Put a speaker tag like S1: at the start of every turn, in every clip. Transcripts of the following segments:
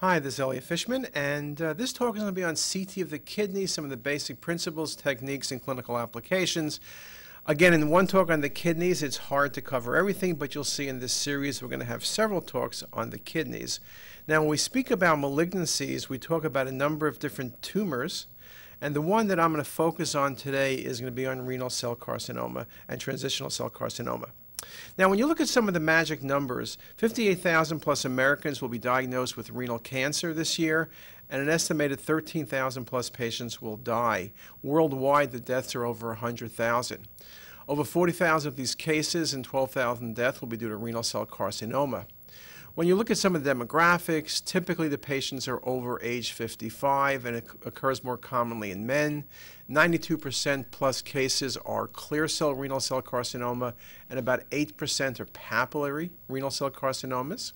S1: Hi, this is Elliot Fishman, and uh, this talk is going to be on CT of the kidney, some of the basic principles, techniques, and clinical applications. Again, in one talk on the kidneys, it's hard to cover everything, but you'll see in this series we're going to have several talks on the kidneys. Now, when we speak about malignancies, we talk about a number of different tumors, and the one that I'm going to focus on today is going to be on renal cell carcinoma and transitional cell carcinoma. Now, when you look at some of the magic numbers, 58,000 plus Americans will be diagnosed with renal cancer this year, and an estimated 13,000 plus patients will die. Worldwide, the deaths are over 100,000. Over 40,000 of these cases and 12,000 deaths will be due to renal cell carcinoma. When you look at some of the demographics, typically the patients are over age 55 and it occurs more commonly in men. 92% plus cases are clear cell renal cell carcinoma and about 8% are papillary renal cell carcinomas.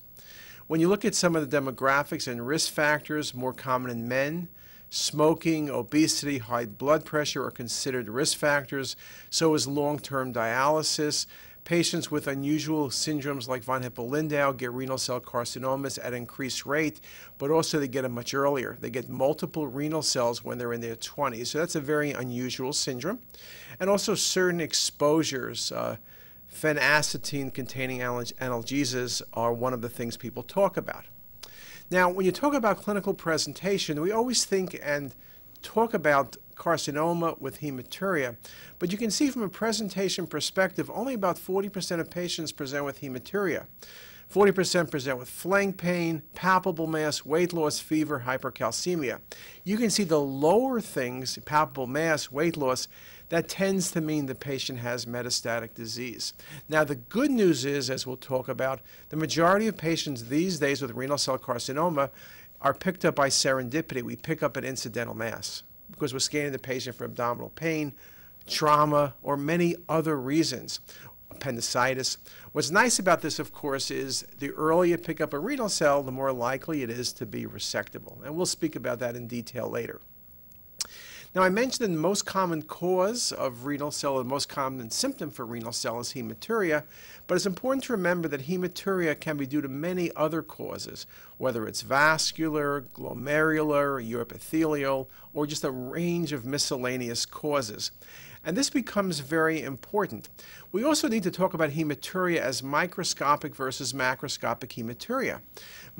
S1: When you look at some of the demographics and risk factors, more common in men, smoking, obesity, high blood pressure are considered risk factors. So is long-term dialysis. Patients with unusual syndromes like von Hippel-Lindau get renal cell carcinomas at increased rate, but also they get them much earlier. They get multiple renal cells when they're in their 20s. So that's a very unusual syndrome. And also certain exposures, uh, phenacetin containing analgesia are one of the things people talk about. Now, when you talk about clinical presentation, we always think and talk about carcinoma with hematuria, but you can see from a presentation perspective, only about 40% of patients present with hematuria. 40% present with flank pain, palpable mass, weight loss, fever, hypercalcemia. You can see the lower things, palpable mass, weight loss, that tends to mean the patient has metastatic disease. Now, the good news is, as we'll talk about, the majority of patients these days with renal cell carcinoma are picked up by serendipity. We pick up an incidental mass because we're scanning the patient for abdominal pain, trauma, or many other reasons, appendicitis. What's nice about this, of course, is the earlier you pick up a renal cell, the more likely it is to be resectable. And we'll speak about that in detail later. Now, I mentioned the most common cause of renal cell, the most common symptom for renal cell is hematuria, but it's important to remember that hematuria can be due to many other causes, whether it's vascular, glomerular, or uroepithelial, or just a range of miscellaneous causes. And this becomes very important. We also need to talk about hematuria as microscopic versus macroscopic hematuria.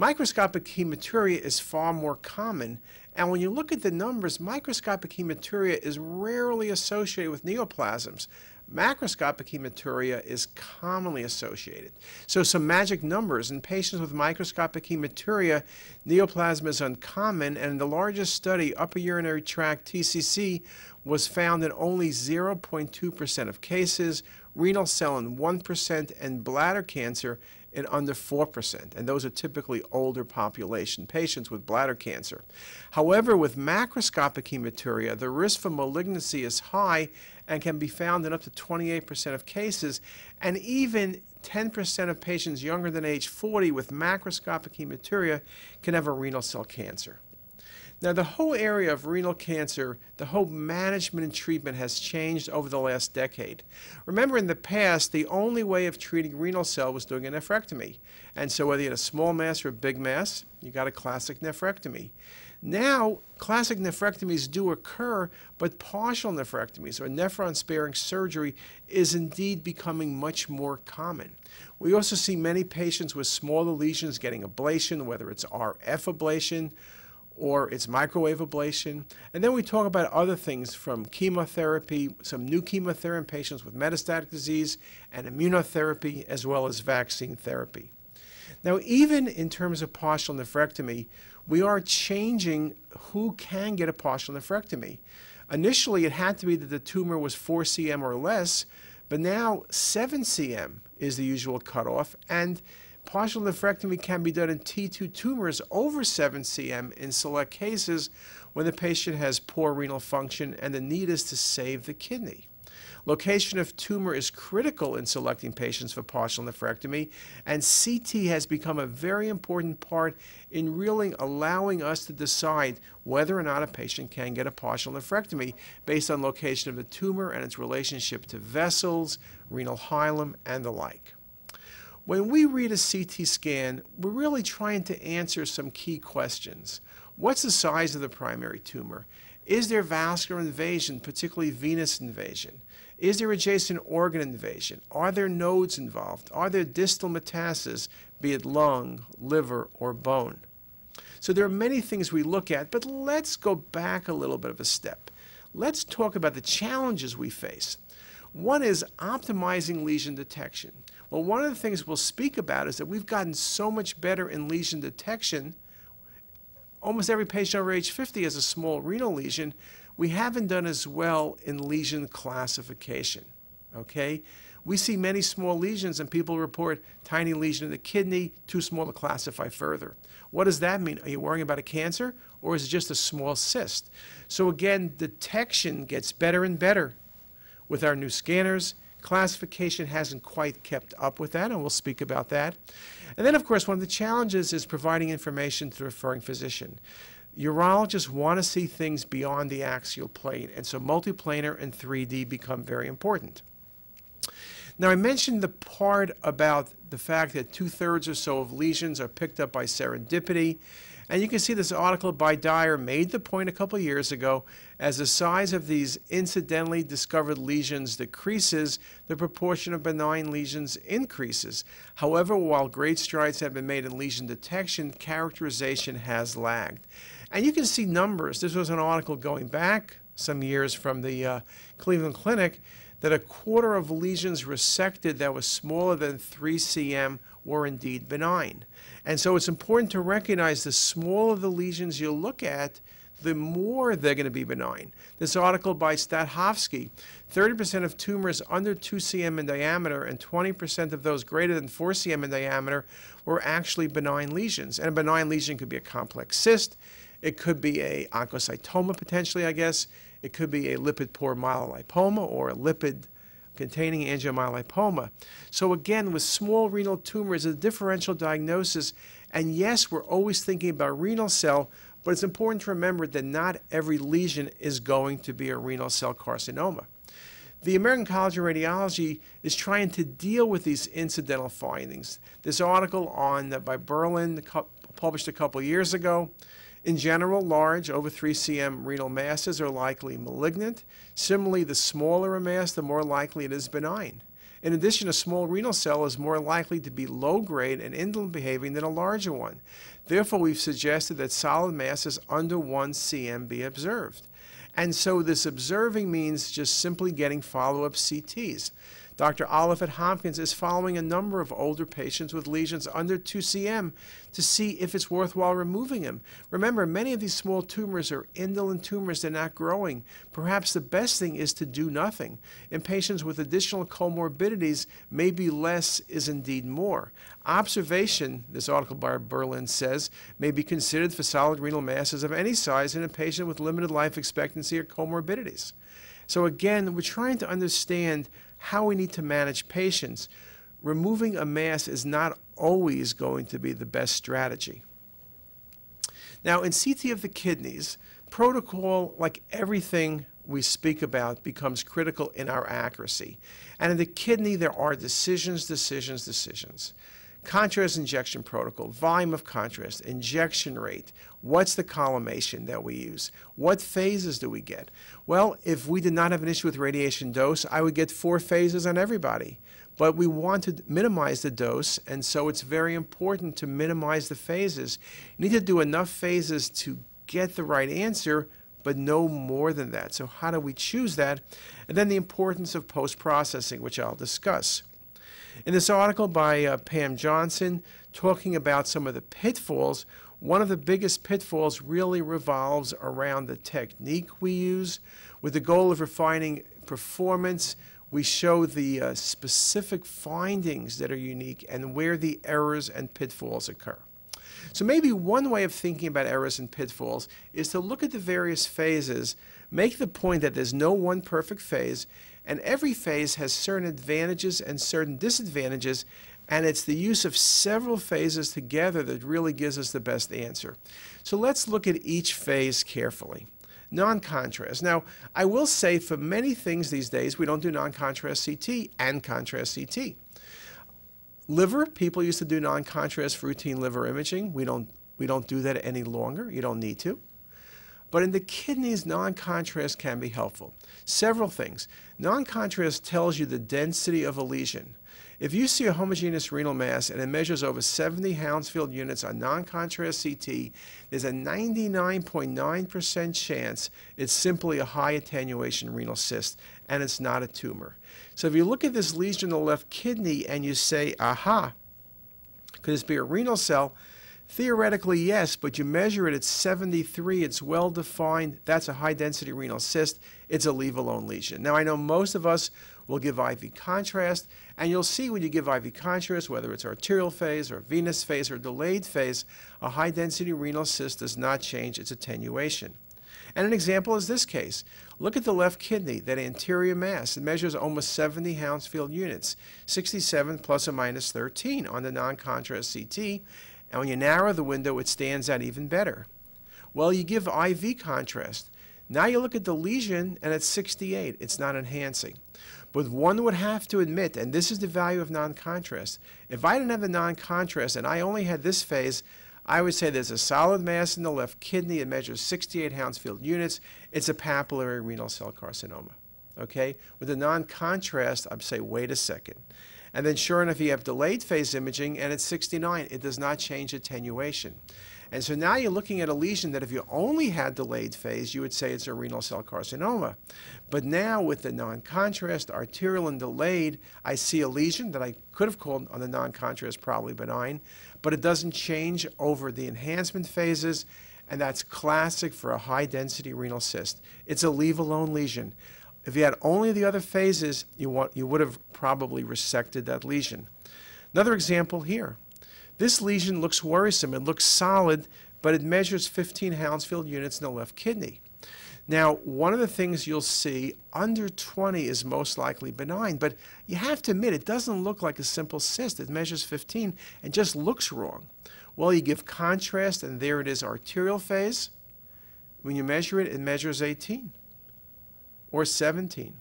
S1: Microscopic hematuria is far more common and when you look at the numbers, microscopic hematuria is rarely associated with neoplasms. Macroscopic hematuria is commonly associated. So some magic numbers. In patients with microscopic hematuria, neoplasm is uncommon, and in the largest study, upper urinary tract TCC was found in only 0.2% of cases, renal cell in 1%, and bladder cancer in under 4%, and those are typically older population patients with bladder cancer. However, with macroscopic hematuria, the risk for malignancy is high and can be found in up to 28% of cases, and even 10% of patients younger than age 40 with macroscopic hematuria can have a renal cell cancer. Now, the whole area of renal cancer, the whole management and treatment has changed over the last decade. Remember, in the past, the only way of treating renal cell was doing a nephrectomy. And so, whether you had a small mass or a big mass, you got a classic nephrectomy. Now, classic nephrectomies do occur, but partial nephrectomies or nephron sparing surgery is indeed becoming much more common. We also see many patients with smaller lesions getting ablation, whether it's RF ablation or it's microwave ablation. And then we talk about other things from chemotherapy, some new chemotherapy patients with metastatic disease, and immunotherapy, as well as vaccine therapy. Now, even in terms of partial nephrectomy, we are changing who can get a partial nephrectomy. Initially, it had to be that the tumor was 4 cm or less, but now 7 cm is the usual cutoff, and Partial nephrectomy can be done in T2 tumors over 7 cm in select cases when the patient has poor renal function and the need is to save the kidney. Location of tumor is critical in selecting patients for partial nephrectomy, and CT has become a very important part in really allowing us to decide whether or not a patient can get a partial nephrectomy based on location of the tumor and its relationship to vessels, renal hilum, and the like. When we read a CT scan, we're really trying to answer some key questions. What's the size of the primary tumor? Is there vascular invasion, particularly venous invasion? Is there adjacent organ invasion? Are there nodes involved? Are there distal metastases, be it lung, liver, or bone? So there are many things we look at, but let's go back a little bit of a step. Let's talk about the challenges we face. One is optimizing lesion detection. Well, one of the things we'll speak about is that we've gotten so much better in lesion detection. Almost every patient over age 50 has a small renal lesion. We haven't done as well in lesion classification. Okay? We see many small lesions, and people report tiny lesion in the kidney, too small to classify further. What does that mean? Are you worrying about a cancer, or is it just a small cyst? So, again, detection gets better and better with our new scanners. Classification hasn't quite kept up with that, and we'll speak about that. And then, of course, one of the challenges is providing information to the referring physician. Urologists want to see things beyond the axial plane, and so multiplanar and 3D become very important. Now, I mentioned the part about the fact that two thirds or so of lesions are picked up by serendipity. And you can see this article by Dyer made the point a couple years ago as the size of these incidentally discovered lesions decreases, the proportion of benign lesions increases. However, while great strides have been made in lesion detection, characterization has lagged. And you can see numbers. This was an article going back some years from the uh, Cleveland Clinic that a quarter of lesions resected that was smaller than 3 cm were indeed benign. And so it's important to recognize the smaller the lesions you look at, the more they're going to be benign. This article by Stathovsky 30% of tumors under 2 cm in diameter and 20% of those greater than 4 cm in diameter were actually benign lesions. And a benign lesion could be a complex cyst, it could be a oncocytoma potentially, I guess. It could be a lipid poor myelolipoma or a lipid containing angiomyolipoma. So again, with small renal tumors, a differential diagnosis, and yes, we're always thinking about renal cell, but it's important to remember that not every lesion is going to be a renal cell carcinoma. The American College of Radiology is trying to deal with these incidental findings. This article on uh, by Berlin published a couple years ago in general, large, over 3 cm renal masses are likely malignant. Similarly, the smaller a mass, the more likely it is benign. In addition, a small renal cell is more likely to be low grade and indolent behaving than a larger one. Therefore, we've suggested that solid masses under 1 cm be observed. And so this observing means just simply getting follow up CTs. Dr. Allaf at Hopkins is following a number of older patients with lesions under 2 cm to see if it's worthwhile removing them. Remember, many of these small tumors are indolent tumors, they're not growing. Perhaps the best thing is to do nothing. In patients with additional comorbidities, maybe less is indeed more. Observation, this article by Berlin says, may be considered for solid renal masses of any size in a patient with limited life expectancy or comorbidities. So again, we're trying to understand how we need to manage patients. Removing a mass is not always going to be the best strategy. Now, in CT of the kidneys, protocol, like everything we speak about, becomes critical in our accuracy. And in the kidney, there are decisions, decisions, decisions contrast injection protocol, volume of contrast, injection rate, what's the collimation that we use, what phases do we get? Well, if we did not have an issue with radiation dose, I would get four phases on everybody. But we want to minimize the dose, and so it's very important to minimize the phases. You need to do enough phases to get the right answer, but no more than that. So, how do we choose that? And then the importance of post processing, which I'll discuss. In this article by uh, Pam Johnson, talking about some of the pitfalls, one of the biggest pitfalls really revolves around the technique we use. With the goal of refining performance, we show the uh, specific findings that are unique and where the errors and pitfalls occur. So, maybe one way of thinking about errors and pitfalls is to look at the various phases, make the point that there's no one perfect phase, and every phase has certain advantages and certain disadvantages, and it's the use of several phases together that really gives us the best answer. So let's look at each phase carefully. Non-contrast. Now, I will say for many things these days, we don't do non-contrast CT and contrast CT. Liver, people used to do non-contrast routine liver imaging. We don't, we don't do that any longer. You don't need to. But in the kidneys, non-contrast can be helpful. Several things. Non-contrast tells you the density of a lesion. If you see a homogeneous renal mass and it measures over 70 Hounsfield units on non-contrast CT, there's a 99.9% chance it's simply a high attenuation renal cyst and it's not a tumor. So if you look at this lesion in the left kidney and you say, aha, could this be a renal cell? Theoretically, yes, but you measure it at 73, it's well defined, that's a high density renal cyst, it's a leave alone lesion. Now, I know most of us will give IV contrast, and you'll see when you give IV contrast, whether it's arterial phase or venous phase or delayed phase, a high density renal cyst does not change its attenuation. And an example is this case. Look at the left kidney, that anterior mass. It measures almost 70 Hounsfield units, 67 plus or minus 13 on the non contrast CT, and when you narrow the window, it stands out even better. Well, you give IV contrast. Now you look at the lesion, and it's 68. It's not enhancing. But one would have to admit, and this is the value of non contrast, if I didn't have the non contrast and I only had this phase, I would say there's a solid mass in the left kidney. It measures 68 Hounsfield units. It's a papillary renal cell carcinoma. Okay? With the non contrast, I'd say, wait a second. And then, sure enough, you have delayed phase imaging, and it's 69. It does not change attenuation. And so now you're looking at a lesion that if you only had delayed phase, you would say it's a renal cell carcinoma. But now with the non-contrast, arterial and delayed, I see a lesion that I could have called on the non-contrast probably benign, but it doesn't change over the enhancement phases, and that's classic for a high-density renal cyst. It's a leave-alone lesion. If you had only the other phases, you, want, you would have probably resected that lesion. Another example here. This lesion looks worrisome. It looks solid, but it measures 15 Hounsfield units in the left kidney. Now, one of the things you'll see under 20 is most likely benign, but you have to admit it doesn't look like a simple cyst. It measures 15 and just looks wrong. Well, you give contrast, and there it is arterial phase. When you measure it, it measures 18 or 17.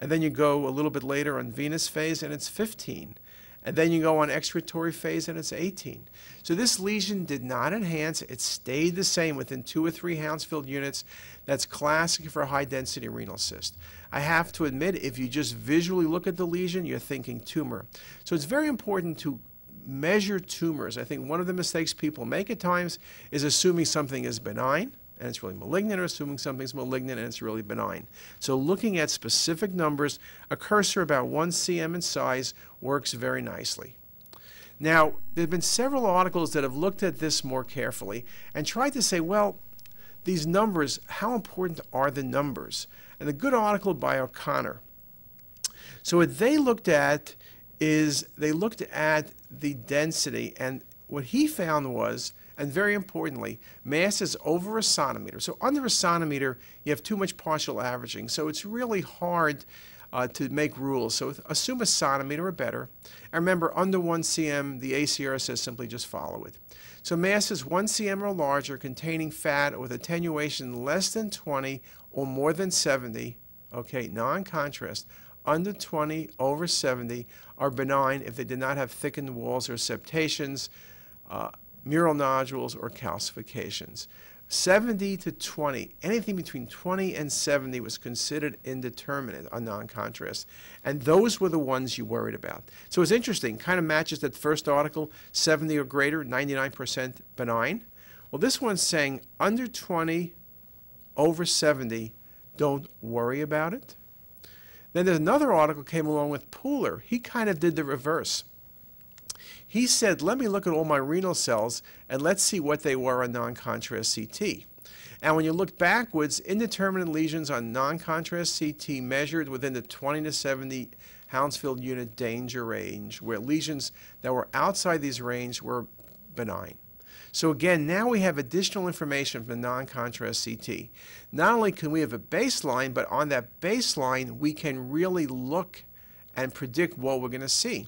S1: And then you go a little bit later on venous phase and it's 15. And then you go on excretory phase and it's 18. So this lesion did not enhance. It stayed the same within two or three Hounsfield units. That's classic for high density renal cyst. I have to admit, if you just visually look at the lesion, you're thinking tumor. So it's very important to measure tumors. I think one of the mistakes people make at times is assuming something is benign and it's really malignant, or assuming something's malignant and it's really benign. So looking at specific numbers, a cursor about 1 cm in size works very nicely. Now, there have been several articles that have looked at this more carefully and tried to say, well, these numbers, how important are the numbers? And a good article by O'Connor. So what they looked at is they looked at the density, and what he found was and very importantly, mass is over a centimeter. So under a centimeter, you have too much partial averaging. So it's really hard uh, to make rules. So assume a centimeter or better. And remember, under 1 cm, the ACR says simply just follow it. So mass is 1 cm or larger containing fat with attenuation less than 20 or more than 70, okay, non-contrast, under 20 over 70 are benign if they did not have thickened walls or septations. Uh, mural nodules, or calcifications. 70 to 20, anything between 20 and 70 was considered indeterminate on non-contrast. And those were the ones you worried about. So it's interesting, kind of matches that first article, 70 or greater, 99% benign. Well, this one's saying under 20, over 70, don't worry about it. Then there's another article came along with Pooler. He kind of did the reverse. He said, let me look at all my renal cells and let's see what they were on non-contrast CT. And when you look backwards, indeterminate lesions on non-contrast CT measured within the 20 to 70 Hounsfield unit danger range, where lesions that were outside these range were benign. So again, now we have additional information from the non-contrast CT. Not only can we have a baseline, but on that baseline, we can really look and predict what we're going to see.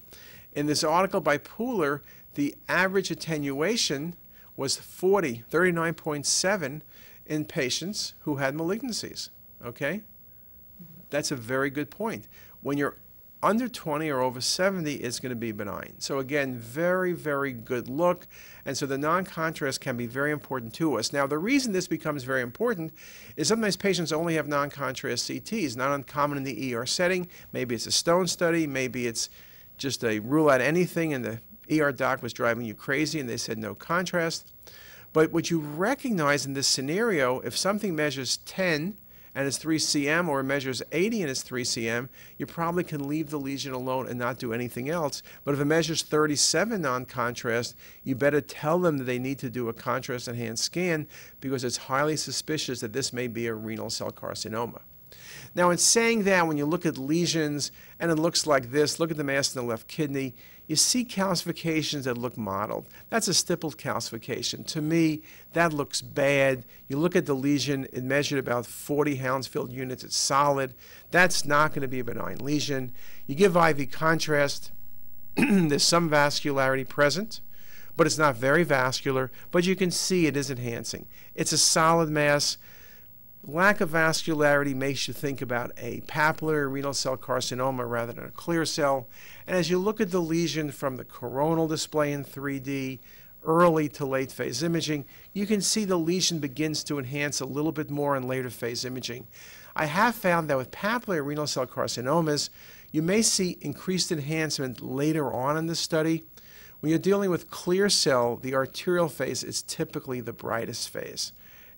S1: In this article by Pooler, the average attenuation was 40, 39.7 in patients who had malignancies. Okay? That's a very good point. When you're under 20 or over 70, it's going to be benign. So again, very, very good look. And so the non-contrast can be very important to us. Now, the reason this becomes very important is sometimes patients only have non-contrast CTs, not uncommon in the ER setting. Maybe it's a stone study, maybe it's just a rule out anything and the ER doc was driving you crazy and they said no contrast. But what you recognize in this scenario, if something measures 10 and it's 3 cm or measures 80 and it's 3 cm, you probably can leave the lesion alone and not do anything else. But if it measures 37 non-contrast, you better tell them that they need to do a contrast-enhanced scan because it's highly suspicious that this may be a renal cell carcinoma. Now, in saying that, when you look at lesions and it looks like this, look at the mass in the left kidney, you see calcifications that look mottled. That's a stippled calcification. To me, that looks bad. You look at the lesion, it measured about 40 Hounsfield units. It's solid. That's not going to be a benign lesion. You give IV contrast, there's some vascularity present, but it's not very vascular, but you can see it is enhancing. It's a solid mass. Lack of vascularity makes you think about a papillary renal cell carcinoma rather than a clear cell. And as you look at the lesion from the coronal display in 3D, early to late phase imaging, you can see the lesion begins to enhance a little bit more in later phase imaging. I have found that with papillary renal cell carcinomas, you may see increased enhancement later on in the study. When you're dealing with clear cell, the arterial phase is typically the brightest phase.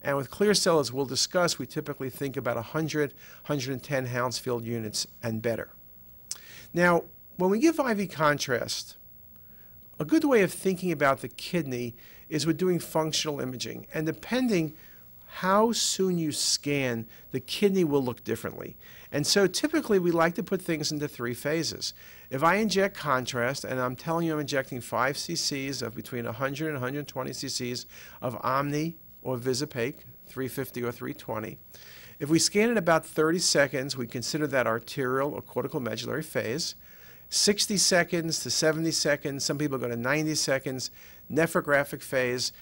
S1: And with clear cell, as we'll discuss, we typically think about 100, 110 Hounsfield units and better. Now, when we give IV contrast, a good way of thinking about the kidney is we're doing functional imaging. And depending how soon you scan, the kidney will look differently. And so typically we like to put things into three phases. If I inject contrast, and I'm telling you I'm injecting 5 cc's of between 100 and 120 cc's of Omni or Visipaque, 350 or 320. If we scan in about 30 seconds, we consider that arterial or cortical medullary phase. 60 seconds to 70 seconds, some people go to 90 seconds, nephrographic phase.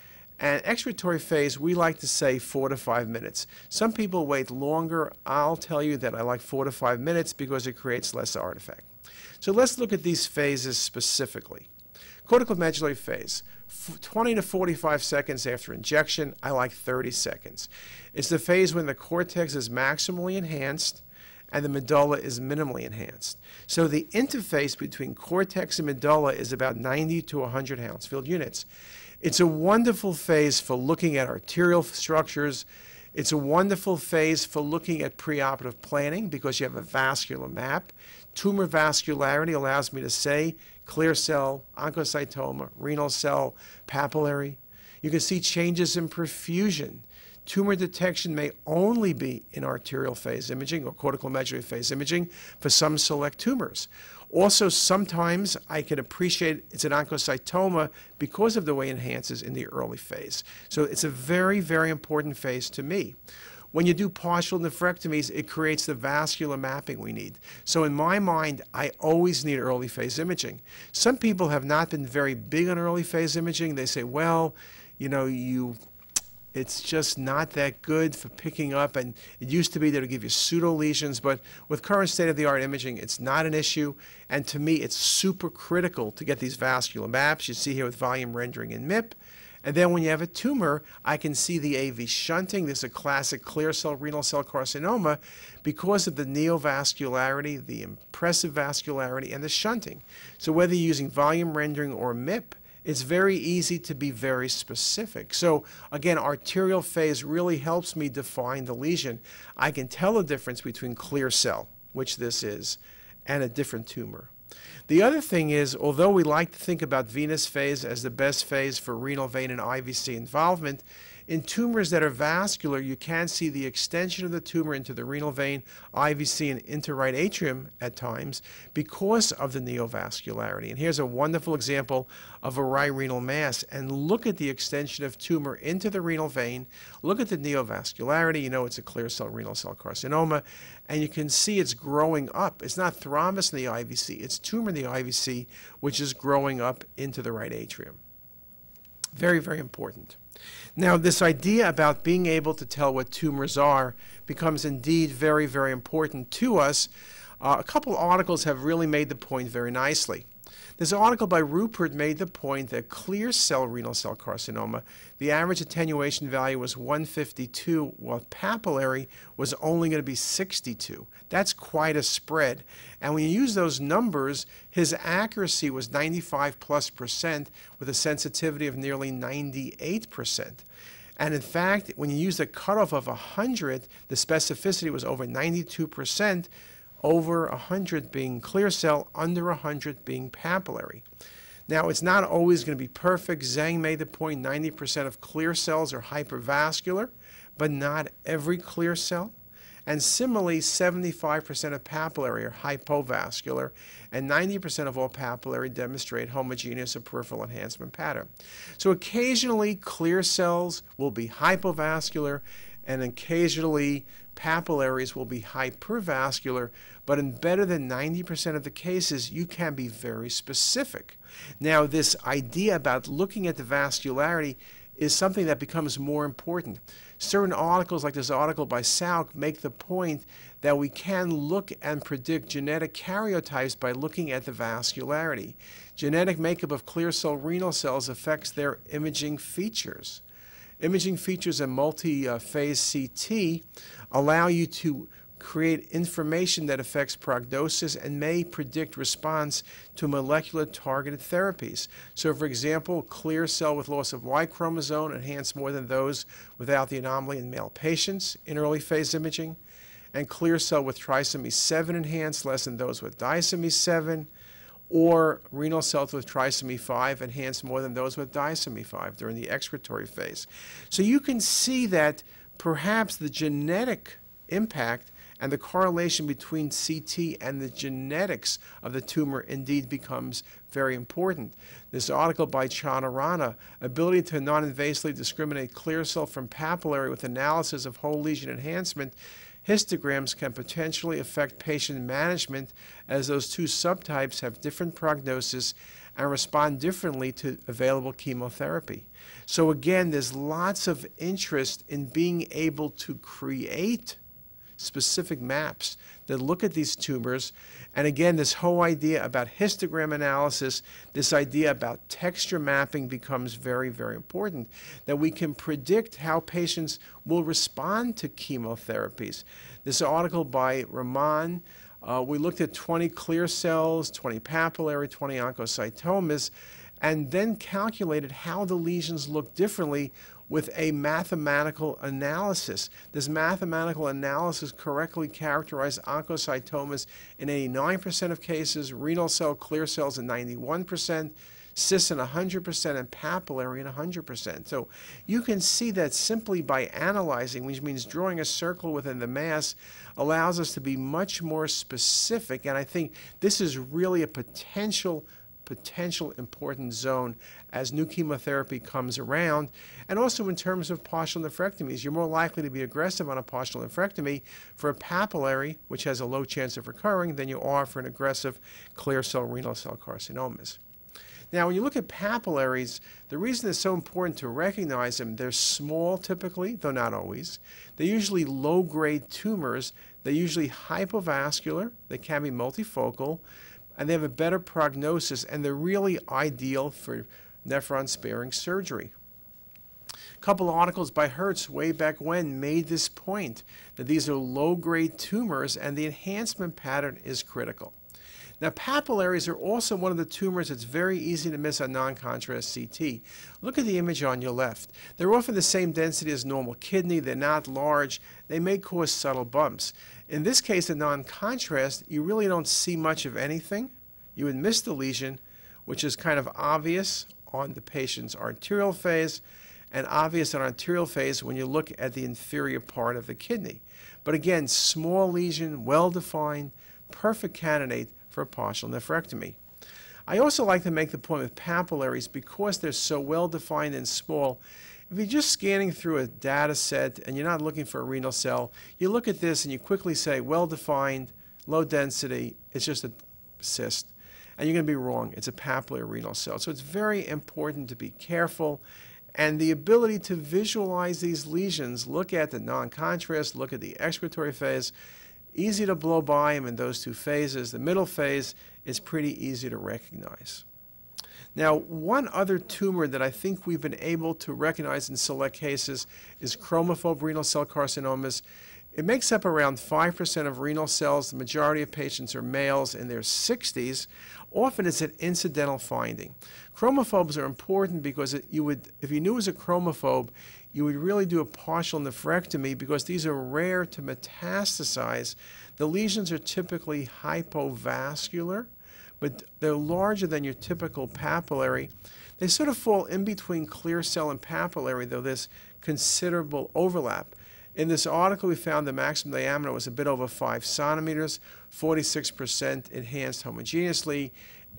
S1: And excretory phase, we like to say four to five minutes. Some people wait longer. I'll tell you that I like four to five minutes because it creates less artifact. So let's look at these phases specifically. Cortical medullary phase. 20 to 45 seconds after injection. I like 30 seconds. It's the phase when the cortex is maximally enhanced and the medulla is minimally enhanced. So the interface between cortex and medulla is about 90 to 100 Hounsfield units. It's a wonderful phase for looking at arterial structures. It's a wonderful phase for looking at preoperative planning because you have a vascular map. Tumor vascularity allows me to say clear cell, oncocytoma, renal cell, papillary. You can see changes in perfusion. Tumor detection may only be in arterial phase imaging or cortical medullary phase imaging for some select tumors. Also, sometimes I can appreciate it's an oncocytoma because of the way it enhances in the early phase. So it's a very, very important phase to me. When you do partial nephrectomies, it creates the vascular mapping we need. So in my mind, I always need early phase imaging. Some people have not been very big on early phase imaging. They say, well, you know, you it's just not that good for picking up. And it used to be that it would give you pseudo lesions, but with current state of the art imaging, it's not an issue. And to me, it's super critical to get these vascular maps. You see here with volume rendering in MIP. And then when you have a tumor, I can see the AV shunting. This is a classic clear cell renal cell carcinoma because of the neovascularity, the impressive vascularity, and the shunting. So whether you're using volume rendering or MIP, it's very easy to be very specific. So again, arterial phase really helps me define the lesion. I can tell the difference between clear cell, which this is, and a different tumor. The other thing is, although we like to think about venous phase as the best phase for renal vein and IVC involvement, in tumors that are vascular, you can see the extension of the tumor into the renal vein, IVC, and into right atrium at times because of the neovascularity. And here's a wonderful example of a right renal mass. And look at the extension of tumor into the renal vein. Look at the neovascularity. You know it's a clear cell renal cell carcinoma. And you can see it's growing up. It's not thrombus in the IVC, it's tumor in the IVC, which is growing up into the right atrium. Very, very important. Now, this idea about being able to tell what tumors are becomes indeed very, very important to us. Uh, a couple articles have really made the point very nicely. This article by Ruppert made the point that clear cell renal cell carcinoma, the average attenuation value was 152, while papillary was only going to be 62. That's quite a spread. And when you use those numbers, his accuracy was 95 plus percent with a sensitivity of nearly 98 percent. And in fact, when you use the cutoff of 100, the specificity was over 92 percent over 100 being clear cell, under 100 being papillary. Now, it's not always going to be perfect. Zhang made the point 90% of clear cells are hypervascular, but not every clear cell. And similarly, 75% of papillary are hypovascular, and 90% of all papillary demonstrate homogeneous or peripheral enhancement pattern. So occasionally, clear cells will be hypovascular, and occasionally, papillaries will be hypervascular, but in better than 90% of the cases, you can be very specific. Now, this idea about looking at the vascularity is something that becomes more important. Certain articles, like this article by Sauk, make the point that we can look and predict genetic karyotypes by looking at the vascularity. Genetic makeup of clear cell renal cells affects their imaging features. Imaging features in multi-phase CT allow you to create information that affects prognosis and may predict response to molecular targeted therapies. So, for example, clear cell with loss of Y chromosome enhance more than those without the anomaly in male patients in early phase imaging, and clear cell with trisomy 7 enhance less than those with disomy 7 or renal cells with trisomy 5 enhance more than those with disomy 5 during the excretory phase. So you can see that perhaps the genetic impact and the correlation between CT and the genetics of the tumor indeed becomes very important. This article by Chandarana, ability to non-invasively discriminate clear cell from papillary with analysis of whole lesion enhancement, histograms can potentially affect patient management as those two subtypes have different prognosis and respond differently to available chemotherapy. So again, there's lots of interest in being able to create specific maps that look at these tumors. And again, this whole idea about histogram analysis, this idea about texture mapping becomes very, very important. That we can predict how patients will respond to chemotherapies. This article by Raman, uh, we looked at 20 clear cells, 20 papillary, 20 oncocytomas, and then calculated how the lesions look differently with a mathematical analysis. This mathematical analysis correctly characterized oncocytomas in 89% of cases, renal cell clear cells in 91%, cysts in 100%, and papillary in 100%. So you can see that simply by analyzing, which means drawing a circle within the mass, allows us to be much more specific. And I think this is really a potential potential important zone as new chemotherapy comes around. And also in terms of partial nephrectomies, you're more likely to be aggressive on a partial nephrectomy for a papillary, which has a low chance of recurring, than you are for an aggressive clear cell renal cell carcinomas. Now, when you look at papillaries, the reason it's so important to recognize them, they're small typically, though not always. They're usually low grade tumors. They're usually hypovascular. They can be multifocal and they have a better prognosis, and they're really ideal for nephron sparing surgery. A couple of articles by Herts way back when made this point that these are low grade tumors and the enhancement pattern is critical. Now, papillaries are also one of the tumors that's very easy to miss on non-contrast CT. Look at the image on your left. They're often the same density as normal kidney. They're not large. They may cause subtle bumps. In this case, a non-contrast, you really don't see much of anything. You would miss the lesion, which is kind of obvious on the patient's arterial phase and obvious on arterial phase when you look at the inferior part of the kidney. But again, small lesion, well defined, perfect candidate for a partial nephrectomy. I also like to make the point with papillaries because they're so well defined and small. If you're just scanning through a data set and you're not looking for a renal cell, you look at this and you quickly say, well defined, low density, it's just a cyst. And you're going to be wrong. It's a papillary renal cell. So it's very important to be careful. And the ability to visualize these lesions, look at the non contrast, look at the excretory phase, Easy to blow by them in those two phases. The middle phase is pretty easy to recognize. Now, one other tumor that I think we've been able to recognize in select cases is chromophobe renal cell carcinomas. It makes up around 5% of renal cells. The majority of patients are males in their 60s. Often it's an incidental finding. Chromophobes are important because it, you would, if you knew it was a chromophobe, you would really do a partial nephrectomy because these are rare to metastasize. The lesions are typically hypovascular but they're larger than your typical papillary. They sort of fall in between clear cell and papillary, though there's considerable overlap. In this article, we found the maximum diameter was a bit over 5 centimeters, 46% enhanced homogeneously,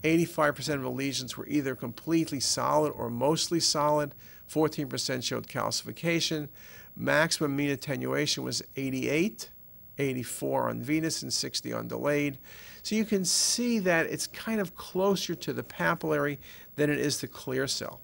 S1: 85% of the lesions were either completely solid or mostly solid, 14% showed calcification. Maximum mean attenuation was 88, 84 on venous and 60 on delayed. So you can see that it's kind of closer to the papillary than it is the clear cell.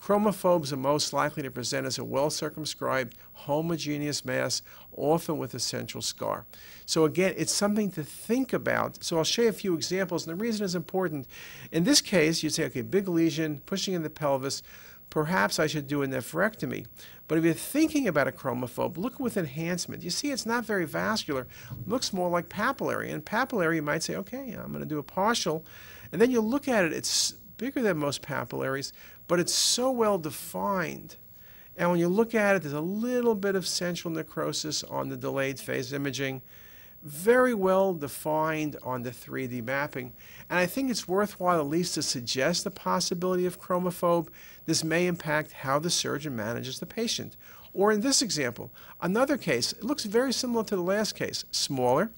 S1: Chromophobes are most likely to present as a well-circumscribed, homogeneous mass, often with a central scar. So again, it's something to think about. So I'll show you a few examples, and the reason is important. In this case, you'd say, okay, big lesion, pushing in the pelvis, perhaps I should do a nephrectomy. But if you're thinking about a chromophobe, look with enhancement. You see it's not very vascular, looks more like papillary. And papillary, you might say, okay, I'm going to do a partial. And then you look at it, it's bigger than most papillaries, but it's so well defined. And when you look at it, there's a little bit of central necrosis on the delayed phase imaging very well defined on the 3D mapping. And I think it's worthwhile at least to suggest the possibility of chromophobe. This may impact how the surgeon manages the patient. Or in this example, another case, it looks very similar to the last case, smaller,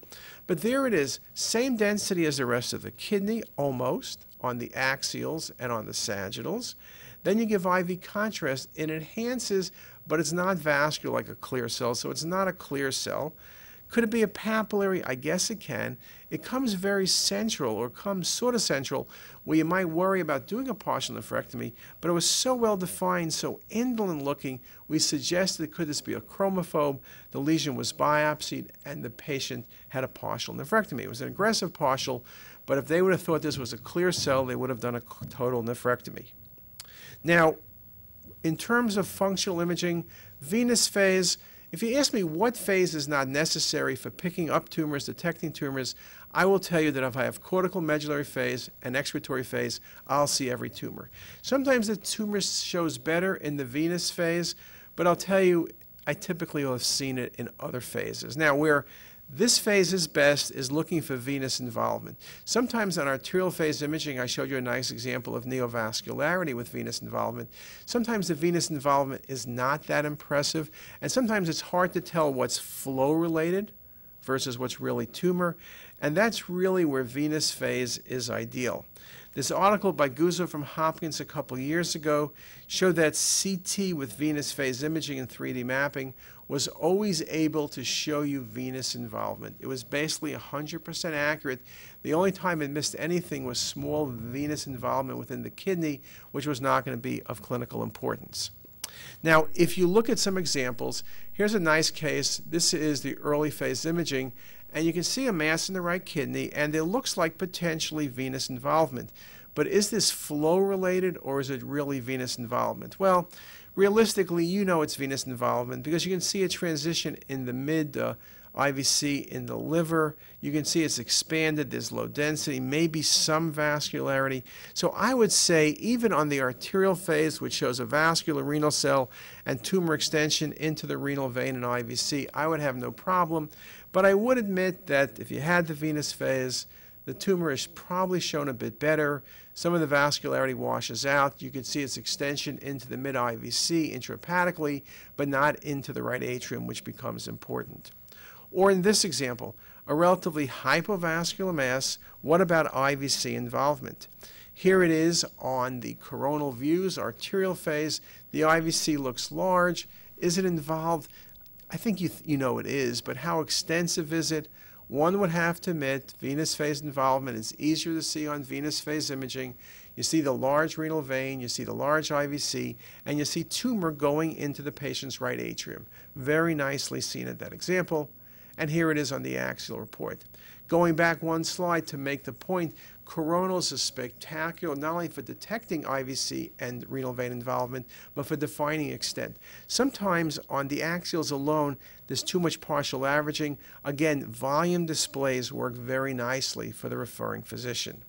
S1: but there it is, same density as the rest of the kidney, almost, on the axials and on the sagittals. Then you give IV contrast, it enhances, but it's not vascular like a clear cell, so it's not a clear cell. Could it be a papillary? I guess it can. It comes very central or comes sort of central where you might worry about doing a partial nephrectomy, but it was so well defined, so indolent looking, we suggested could this be a chromophobe? The lesion was biopsied and the patient had a partial nephrectomy. It was an aggressive partial, but if they would have thought this was a clear cell, they would have done a total nephrectomy. Now, in terms of functional imaging, venous phase, if you ask me what phase is not necessary for picking up tumors, detecting tumors, I will tell you that if I have cortical medullary phase and excretory phase, I'll see every tumor. Sometimes the tumor shows better in the venous phase, but I'll tell you, I typically will have seen it in other phases. Now, where this phase is best is looking for venous involvement. Sometimes on arterial phase imaging, I showed you a nice example of neovascularity with venous involvement. Sometimes the venous involvement is not that impressive, and sometimes it's hard to tell what's flow related versus what's really tumor, and that's really where venous phase is ideal. This article by Guzzo from Hopkins a couple years ago showed that CT with venous phase imaging and 3D mapping was always able to show you venous involvement. It was basically 100% accurate. The only time it missed anything was small venous involvement within the kidney, which was not going to be of clinical importance. Now, if you look at some examples, here's a nice case. This is the early phase imaging, and you can see a mass in the right kidney, and it looks like potentially venous involvement. But is this flow related or is it really venous involvement? Well, realistically, you know it's venous involvement because you can see a transition in the mid uh, IVC in the liver. You can see it's expanded, there's low density, maybe some vascularity. So I would say even on the arterial phase, which shows a vascular renal cell and tumor extension into the renal vein and IVC, I would have no problem. But I would admit that if you had the venous phase, the tumor is probably shown a bit better. Some of the vascularity washes out. You can see its extension into the mid IVC intrahepatically, but not into the right atrium, which becomes important. Or in this example, a relatively hypovascular mass, what about IVC involvement? Here it is on the coronal views, arterial phase. The IVC looks large. Is it involved? I think you, th you know it is, but how extensive is it? One would have to admit venous phase involvement is easier to see on venous phase imaging. You see the large renal vein, you see the large IVC, and you see tumor going into the patient's right atrium. Very nicely seen at that example. and here it is on the axial report. Going back one slide to make the point, coronals is spectacular not only for detecting IVC and renal vein involvement, but for defining extent. Sometimes on the axials alone, there's too much partial averaging. Again, volume displays work very nicely for the referring physician.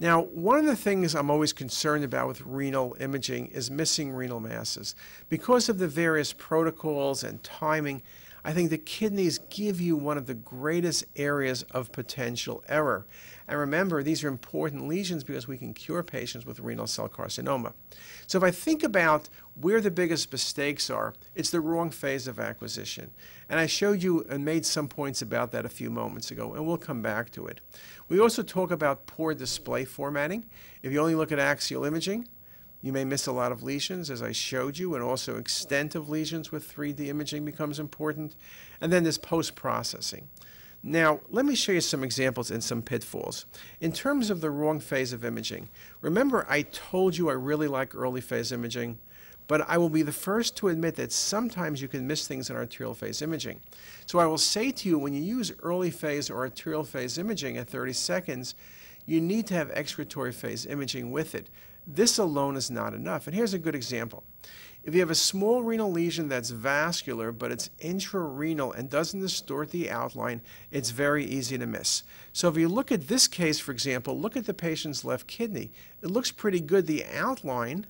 S1: Now, one of the things I'm always concerned about with renal imaging is missing renal masses. Because of the various protocols and timing, I think the kidneys give you one of the greatest areas of potential error. And remember, these are important lesions because we can cure patients with renal cell carcinoma. So if I think about where the biggest mistakes are, it's the wrong phase of acquisition. And I showed you and made some points about that a few moments ago, and we'll come back to it. We also talk about poor display formatting. If you only look at axial imaging, you may miss a lot of lesions, as I showed you, and also extent of lesions with 3D imaging becomes important. And then there's post-processing. Now, let me show you some examples and some pitfalls. In terms of the wrong phase of imaging, remember I told you I really like early phase imaging, but I will be the first to admit that sometimes you can miss things in arterial phase imaging. So I will say to you, when you use early phase or arterial phase imaging at 30 seconds, you need to have excretory phase imaging with it. This alone is not enough. And here's a good example. If you have a small renal lesion that's vascular, but it's intrarenal and doesn't distort the outline, it's very easy to miss. So if you look at this case, for example, look at the patient's left kidney. It looks pretty good, the outline,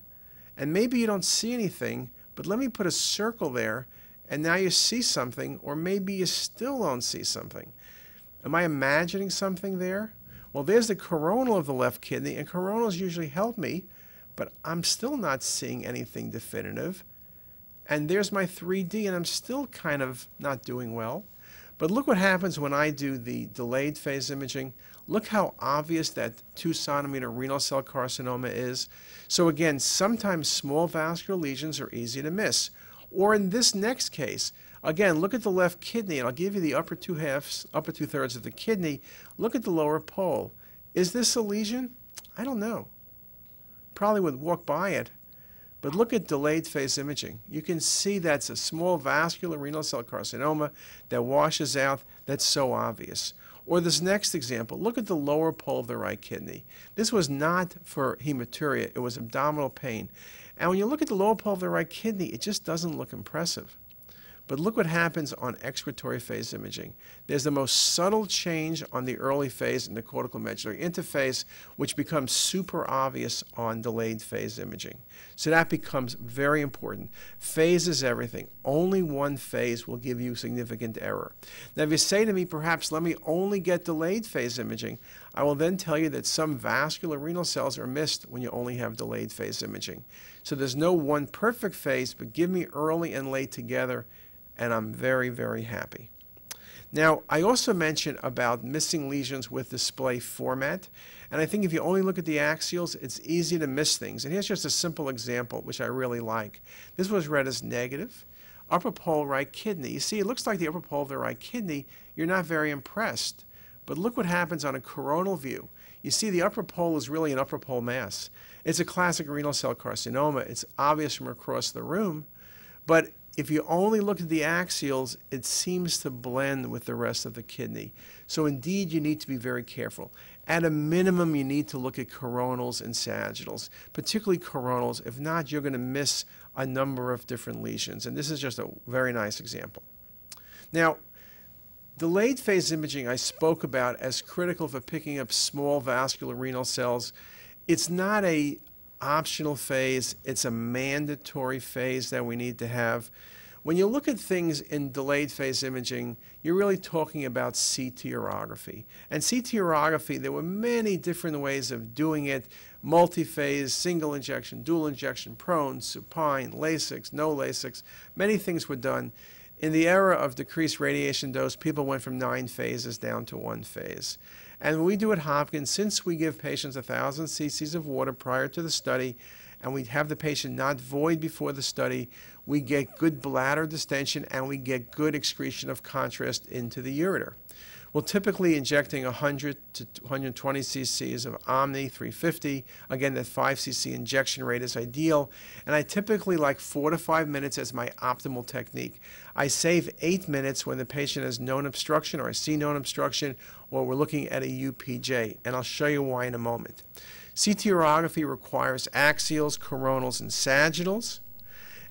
S1: and maybe you don't see anything, but let me put a circle there, and now you see something, or maybe you still don't see something. Am I imagining something there? Well, there's the coronal of the left kidney, and coronals usually help me, but I'm still not seeing anything definitive. And there's my 3D, and I'm still kind of not doing well. But look what happens when I do the delayed phase imaging. Look how obvious that 2 centimeter renal cell carcinoma is. So again, sometimes small vascular lesions are easy to miss. Or in this next case, Again, look at the left kidney, and I'll give you the upper two halves, upper two thirds of the kidney. Look at the lower pole. Is this a lesion? I don't know. Probably would walk by it. But look at delayed phase imaging. You can see that's a small vascular renal cell carcinoma that washes out. That's so obvious. Or this next example, look at the lower pole of the right kidney. This was not for hematuria, it was abdominal pain. And when you look at the lower pole of the right kidney, it just doesn't look impressive. But look what happens on excretory phase imaging. There's the most subtle change on the early phase in the cortical medullary interface, which becomes super obvious on delayed phase imaging. So that becomes very important. Phase is everything. Only one phase will give you significant error. Now, if you say to me, perhaps let me only get delayed phase imaging, I will then tell you that some vascular renal cells are missed when you only have delayed phase imaging. So there's no one perfect phase, but give me early and late together and I'm very, very happy. Now, I also mentioned about missing lesions with display format, and I think if you only look at the axials, it's easy to miss things. And here's just a simple example, which I really like. This was read as negative. Upper pole right kidney. You see, it looks like the upper pole of the right kidney. You're not very impressed. But look what happens on a coronal view. You see, the upper pole is really an upper pole mass. It's a classic renal cell carcinoma. It's obvious from across the room, but if you only look at the axials, it seems to blend with the rest of the kidney. So indeed, you need to be very careful. At a minimum, you need to look at coronals and sagittals, particularly coronals. If not, you're going to miss a number of different lesions. And this is just a very nice example. Now, the delayed phase imaging I spoke about as critical for picking up small vascular renal cells. It's not a optional phase, it's a mandatory phase that we need to have. When you look at things in delayed phase imaging, you're really talking about CT urography. And CT urography, there were many different ways of doing it multi-phase, single injection, dual injection, prone, supine, Lasix, no Lasix. Many things were done. In the era of decreased radiation dose, people went from nine phases down to one phase. And we do at Hopkins, since we give patients 1,000 cc's of water prior to the study, and we have the patient not void before the study, we get good bladder distension and we get good excretion of contrast into the ureter. We're typically injecting 100 to 120 cc's of Omni 350. Again, that 5 cc injection rate is ideal. And I typically like 4 to 5 minutes as my optimal technique. I save 8 minutes when the patient has known obstruction or I see known obstruction or we're looking at a UPJ. And I'll show you why in a moment. CT urography requires axials, coronals, and sagittals.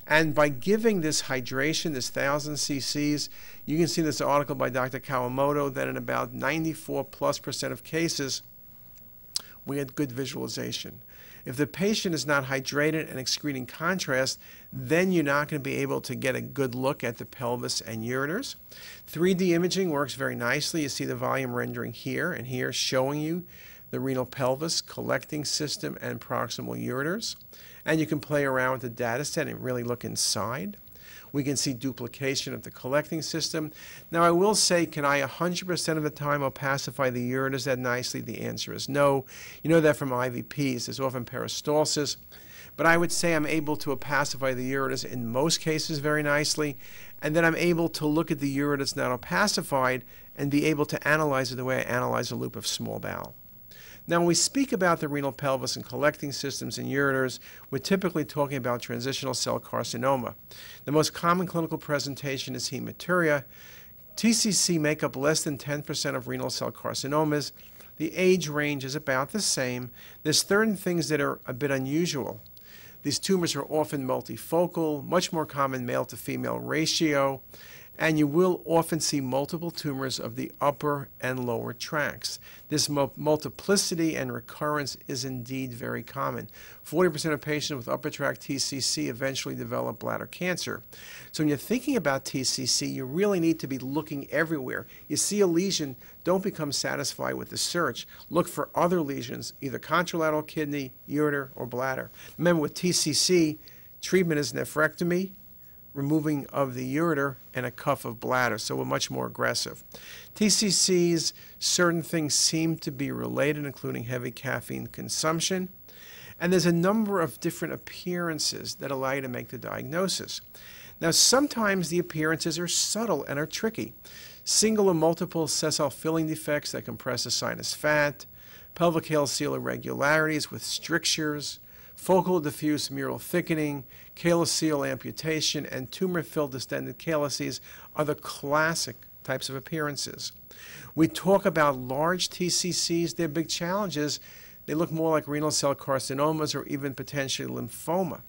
S1: And by giving this hydration, this 1,000 cc's, you can see this article by Dr. Kawamoto that in about 94 plus percent of cases, we had good visualization. If the patient is not hydrated and excreting contrast, then you're not going to be able to get a good look at the pelvis and ureters. 3D imaging works very nicely. You see the volume rendering here and here showing you the renal pelvis, collecting system, and proximal ureters. And you can play around with the data set and really look inside. We can see duplication of the collecting system. Now, I will say, can I 100% of the time opacify the ureters that nicely? The answer is no. You know that from IVPs. There's often peristalsis. But I would say I'm able to opacify the ureters in most cases very nicely. And then I'm able to look at the ureters not opacified and be able to analyze it the way I analyze a loop of small bowel. Now, when we speak about the renal pelvis and collecting systems in ureters, we're typically talking about transitional cell carcinoma. The most common clinical presentation is hematuria. TCC make up less than 10% of renal cell carcinomas. The age range is about the same. There's certain things that are a bit unusual. These tumors are often multifocal, much more common male to female ratio and you will often see multiple tumors of the upper and lower tracts. This multiplicity and recurrence is indeed very common. 40% of patients with upper tract TCC eventually develop bladder cancer. So when you're thinking about TCC, you really need to be looking everywhere. You see a lesion, don't become satisfied with the search. Look for other lesions, either contralateral kidney, ureter, or bladder. Remember with TCC, treatment is nephrectomy, removing of the ureter and a cuff of bladder, so we're much more aggressive. TCCs, certain things seem to be related, including heavy caffeine consumption. And there's a number of different appearances that allow you to make the diagnosis. Now, sometimes the appearances are subtle and are tricky. Single or multiple sessile filling defects that compress the sinus fat, pelvic seal irregularities with strictures, focal diffuse mural thickening, calyceal amputation, and tumor-filled distended calyces are the classic types of appearances. We talk about large TCCs, they're big challenges. They look more like renal cell carcinomas or even potentially lymphoma.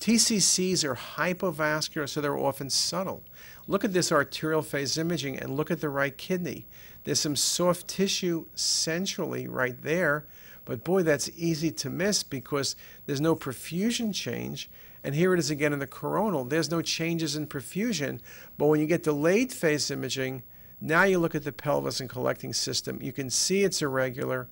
S1: TCCs are hypovascular, so they're often subtle. Look at this arterial phase imaging and look at the right kidney. There's some soft tissue centrally right there but boy, that's easy to miss because there's no perfusion change. And here it is again in the coronal. There's no changes in perfusion. But when you get delayed phase imaging, now you look at the pelvis and collecting system. You can see it's irregular.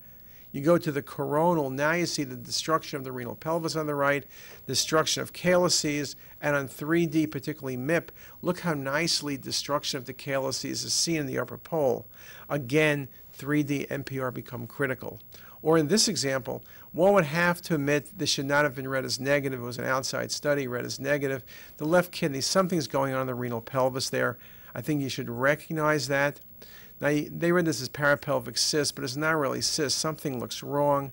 S1: You go to the coronal, now you see the destruction of the renal pelvis on the right, destruction of calyces, and on 3D, particularly MIP, look how nicely destruction of the calyces is seen in the upper pole. Again, 3D MPR become critical. Or in this example, one would have to admit this should not have been read as negative. It was an outside study read as negative. The left kidney, something's going on in the renal pelvis there. I think you should recognize that. Now, they read this as parapelvic cyst, but it's not really cyst. Something looks wrong.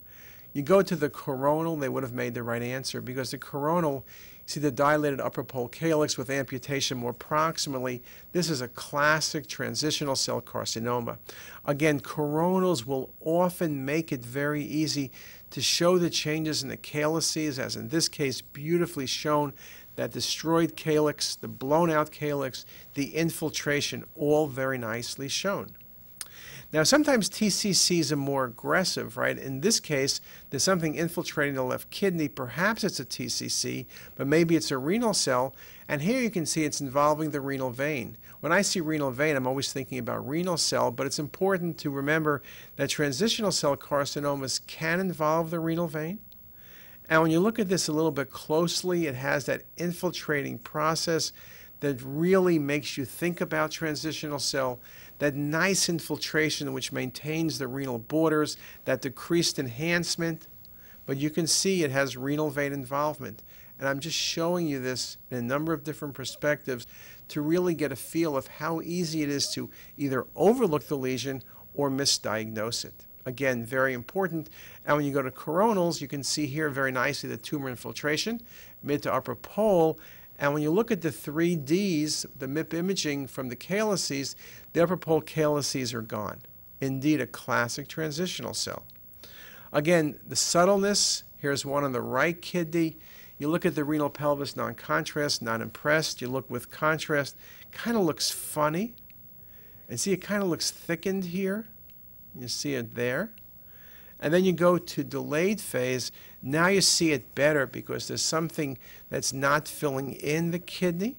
S1: You go to the coronal, they would have made the right answer because the coronal See the dilated upper pole calyx with amputation more proximally. This is a classic transitional cell carcinoma. Again, coronals will often make it very easy to show the changes in the calyces, as in this case, beautifully shown that destroyed calyx, the blown out calyx, the infiltration, all very nicely shown. Now, sometimes TCCs are more aggressive, right? In this case, there's something infiltrating the left kidney. Perhaps it's a TCC, but maybe it's a renal cell. And here you can see it's involving the renal vein. When I see renal vein, I'm always thinking about renal cell, but it's important to remember that transitional cell carcinomas can involve the renal vein. And when you look at this a little bit closely, it has that infiltrating process that really makes you think about transitional cell that nice infiltration which maintains the renal borders, that decreased enhancement, but you can see it has renal vein involvement. And I'm just showing you this in a number of different perspectives to really get a feel of how easy it is to either overlook the lesion or misdiagnose it. Again, very important. And when you go to coronals, you can see here very nicely the tumor infiltration, mid to upper pole. And when you look at the 3Ds, the MIP imaging from the calyces, the upper pole calyces are gone. Indeed, a classic transitional cell. Again, the subtleness, here's one on the right kidney. You look at the renal pelvis non-contrast, not impressed. You look with contrast, kind of looks funny. And see, it kind of looks thickened here. You see it there. And then you go to delayed phase. Now you see it better because there's something that's not filling in the kidney.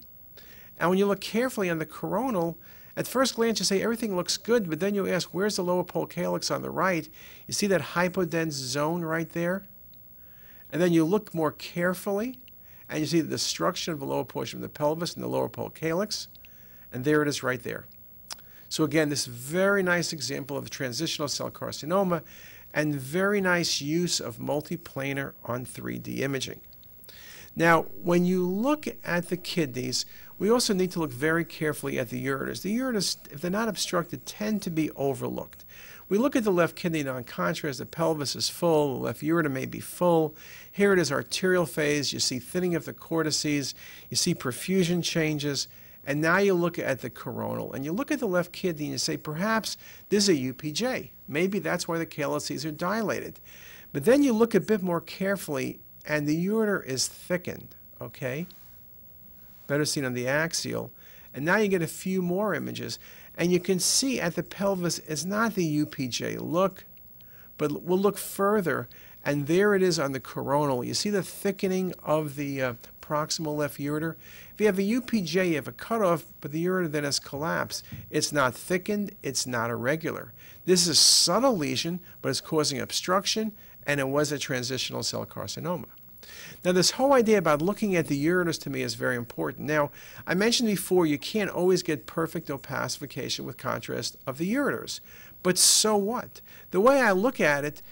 S1: And when you look carefully on the coronal, at first glance you say everything looks good, but then you ask, where's the lower pole calyx on the right? You see that hypodense zone right there? And then you look more carefully, and you see the destruction of the lower portion of the pelvis and the lower pole calyx. And there it is right there. So again, this very nice example of transitional cell carcinoma and very nice use of multiplanar on 3D imaging. Now, when you look at the kidneys, we also need to look very carefully at the ureters. The ureters, if they're not obstructed, tend to be overlooked. We look at the left kidney non-contrast, the pelvis is full, the left ureter may be full. Here it is arterial phase, you see thinning of the cortices, you see perfusion changes, and now you look at the coronal and you look at the left kidney and you say, perhaps this is a UPJ. Maybe that's why the calyces are dilated. But then you look a bit more carefully and the ureter is thickened, okay? Better seen on the axial. And now you get a few more images. And you can see at the pelvis, it's not the UPJ look, but we'll look further. And there it is on the coronal. You see the thickening of the uh, proximal left ureter. If you have a UPJ, you have a cutoff, but the ureter then has collapsed. It's not thickened, it's not irregular. This is a subtle lesion, but it's causing obstruction, and it was a transitional cell carcinoma. Now, this whole idea about looking at the ureters to me is very important. Now, I mentioned before you can't always get perfect opacification with contrast of the ureters, but so what? The way I look at it,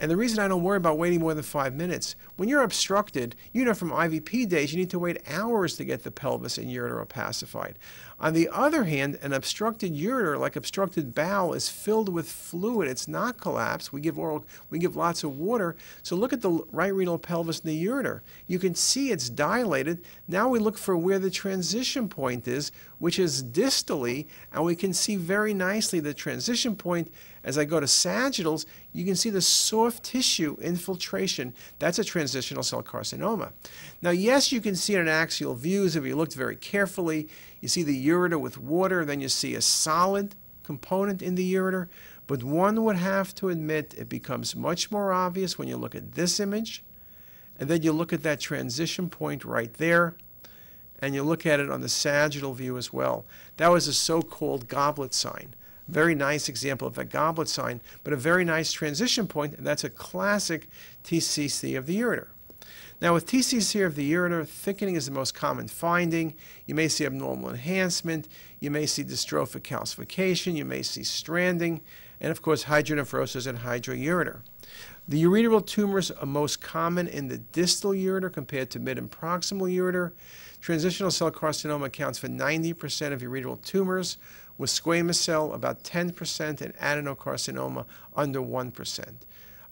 S1: and the reason I don't worry about waiting more than five minutes, when you're obstructed, you know from IVP days, you need to wait hours to get the pelvis and ureter opacified. On the other hand, an obstructed ureter, like obstructed bowel, is filled with fluid. It's not collapsed. We give oral, we give lots of water. So look at the right renal pelvis and the ureter. You can see it's dilated. Now we look for where the transition point is, which is distally, and we can see very nicely the transition point as I go to sagittals, you can see the soft tissue infiltration. That's a transitional cell carcinoma. Now, yes, you can see it in axial views if you looked very carefully. You see the ureter with water, then you see a solid component in the ureter. But one would have to admit it becomes much more obvious when you look at this image, and then you look at that transition point right there, and you look at it on the sagittal view as well. That was a so-called goblet sign. Very nice example of a goblet sign, but a very nice transition point, and that's a classic TCC of the ureter. Now with TCC of the ureter, thickening is the most common finding. You may see abnormal enhancement, you may see dystrophic calcification, you may see stranding, and of course hydronephrosis and hydroureter. The ureteral tumors are most common in the distal ureter compared to mid and proximal ureter. Transitional cell carcinoma accounts for 90% of ureteral tumors, with squamous cell about 10% and adenocarcinoma under 1%.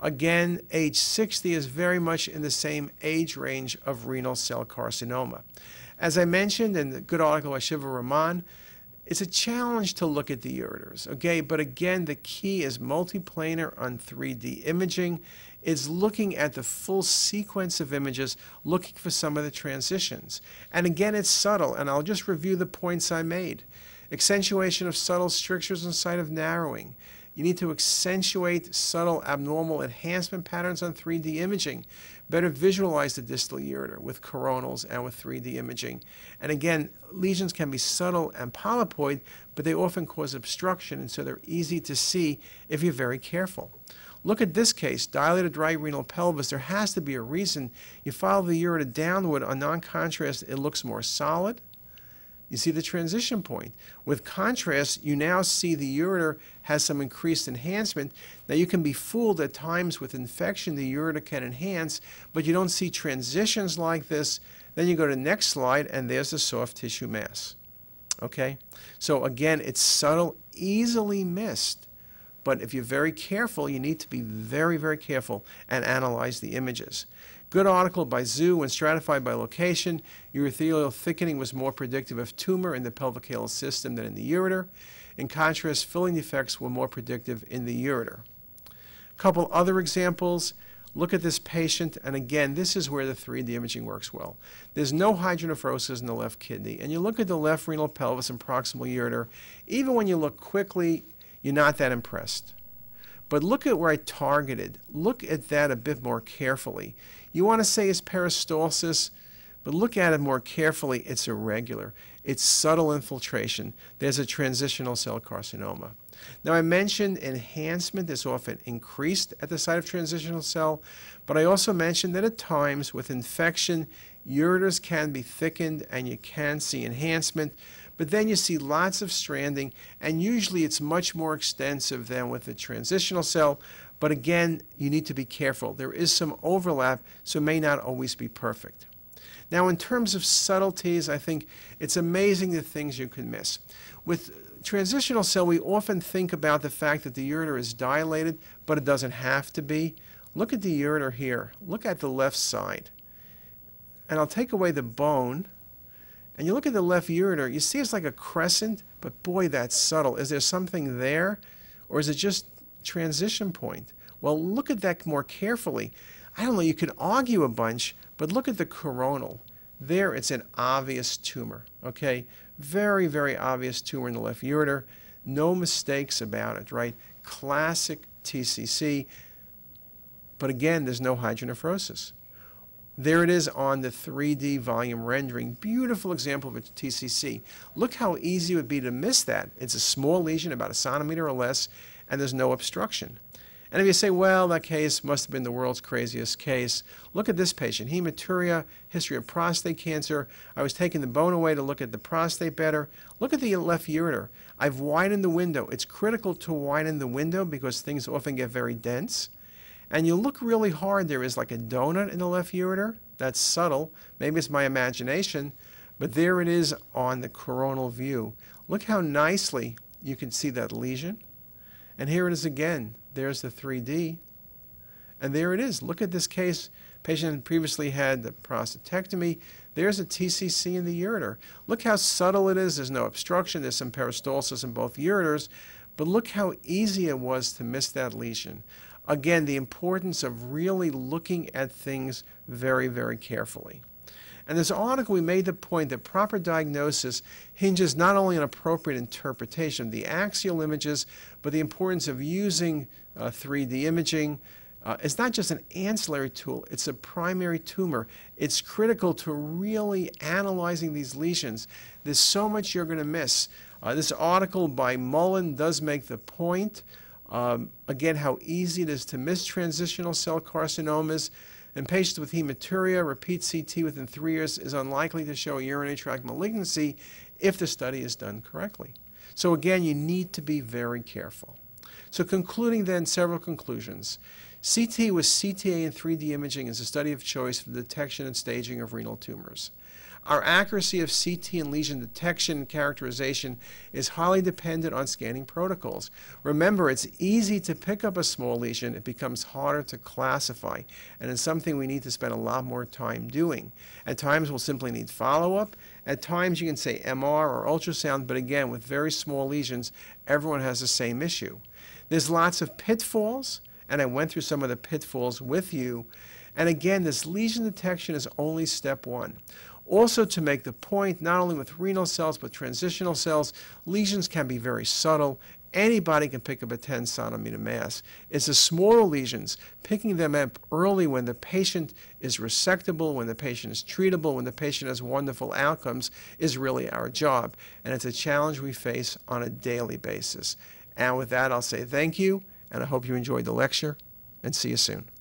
S1: Again, age 60 is very much in the same age range of renal cell carcinoma. As I mentioned in the good article by Siva Raman, it's a challenge to look at the ureters, okay? But again, the key is multiplanar on 3D imaging, is looking at the full sequence of images, looking for some of the transitions. And again, it's subtle, and I'll just review the points I made accentuation of subtle strictures and site of narrowing. You need to accentuate subtle abnormal enhancement patterns on 3D imaging. Better visualize the distal ureter with coronals and with 3D imaging. And again, lesions can be subtle and polypoid, but they often cause obstruction, and so they're easy to see if you're very careful. Look at this case, dilated right renal pelvis. There has to be a reason. You follow the ureter downward on non-contrast, it looks more solid. You see the transition point. With contrast, you now see the ureter has some increased enhancement. Now, you can be fooled at times with infection, the ureter can enhance, but you don't see transitions like this. Then you go to the next slide, and there's the soft tissue mass. Okay? So, again, it's subtle, easily missed. But if you're very careful, you need to be very, very careful and analyze the images. Good article by Zhu, when stratified by location, urothelial thickening was more predictive of tumor in the pelvic system than in the ureter. In contrast, filling defects were more predictive in the ureter. A couple other examples. Look at this patient, and again, this is where the 3D imaging works well. There's no hydronephrosis in the left kidney, and you look at the left renal pelvis and proximal ureter, even when you look quickly, you're not that impressed. But look at where I targeted. Look at that a bit more carefully. You want to say it's peristalsis, but look at it more carefully. It's irregular. It's subtle infiltration. There's a transitional cell carcinoma. Now, I mentioned enhancement is often increased at the site of transitional cell, but I also mentioned that at times with infection, ureters can be thickened and you can see enhancement. But then you see lots of stranding, and usually it's much more extensive than with the transitional cell. But again, you need to be careful. There is some overlap, so it may not always be perfect. Now, in terms of subtleties, I think it's amazing the things you can miss. With transitional cell, we often think about the fact that the ureter is dilated, but it doesn't have to be. Look at the ureter here. Look at the left side. And I'll take away the bone and you look at the left ureter, you see it's like a crescent, but boy, that's subtle. Is there something there, or is it just transition point? Well, look at that more carefully. I don't know, you could argue a bunch, but look at the coronal. There, it's an obvious tumor, okay? Very, very obvious tumor in the left ureter. No mistakes about it, right? Classic TCC. But again, there's no hydronephrosis. There it is on the 3D volume rendering. Beautiful example of a TCC. Look how easy it would be to miss that. It's a small lesion, about a centimeter or less, and there's no obstruction. And if you say, well, that case must have been the world's craziest case, look at this patient. Hematuria, history of prostate cancer. I was taking the bone away to look at the prostate better. Look at the left ureter. I've widened the window. It's critical to widen the window because things often get very dense. And you look really hard, there is like a donut in the left ureter. That's subtle. Maybe it's my imagination, but there it is on the coronal view. Look how nicely you can see that lesion. And here it is again. There's the 3D. And there it is. Look at this case. Patient previously had the prostatectomy. There's a TCC in the ureter. Look how subtle it is. There's no obstruction. There's some peristalsis in both ureters. But look how easy it was to miss that lesion. Again, the importance of really looking at things very, very carefully. And this article, we made the point that proper diagnosis hinges not only on appropriate interpretation of the axial images, but the importance of using uh, 3D imaging. Uh, it's not just an ancillary tool, it's a primary tumor. It's critical to really analyzing these lesions. There's so much you're going to miss. Uh, this article by Mullen does make the point um, again, how easy it is to miss transitional cell carcinomas. In patients with hematuria, repeat CT within three years is unlikely to show urinary tract malignancy if the study is done correctly. So again, you need to be very careful. So concluding then several conclusions. CT with CTA and 3D imaging is a study of choice for the detection and staging of renal tumors. Our accuracy of CT and lesion detection and characterization is highly dependent on scanning protocols. Remember, it's easy to pick up a small lesion. It becomes harder to classify, and it's something we need to spend a lot more time doing. At times, we'll simply need follow-up. At times, you can say MR or ultrasound, but again, with very small lesions, everyone has the same issue. There's lots of pitfalls, and I went through some of the pitfalls with you. And again, this lesion detection is only step one. Also, to make the point, not only with renal cells but transitional cells, lesions can be very subtle. Anybody can pick up a 10 centimeter mass. It's the smaller lesions, picking them up early when the patient is resectable, when the patient is treatable, when the patient has wonderful outcomes, is really our job. And it's a challenge we face on a daily basis. And with that, I'll say thank you, and I hope you enjoyed the lecture, and see you soon.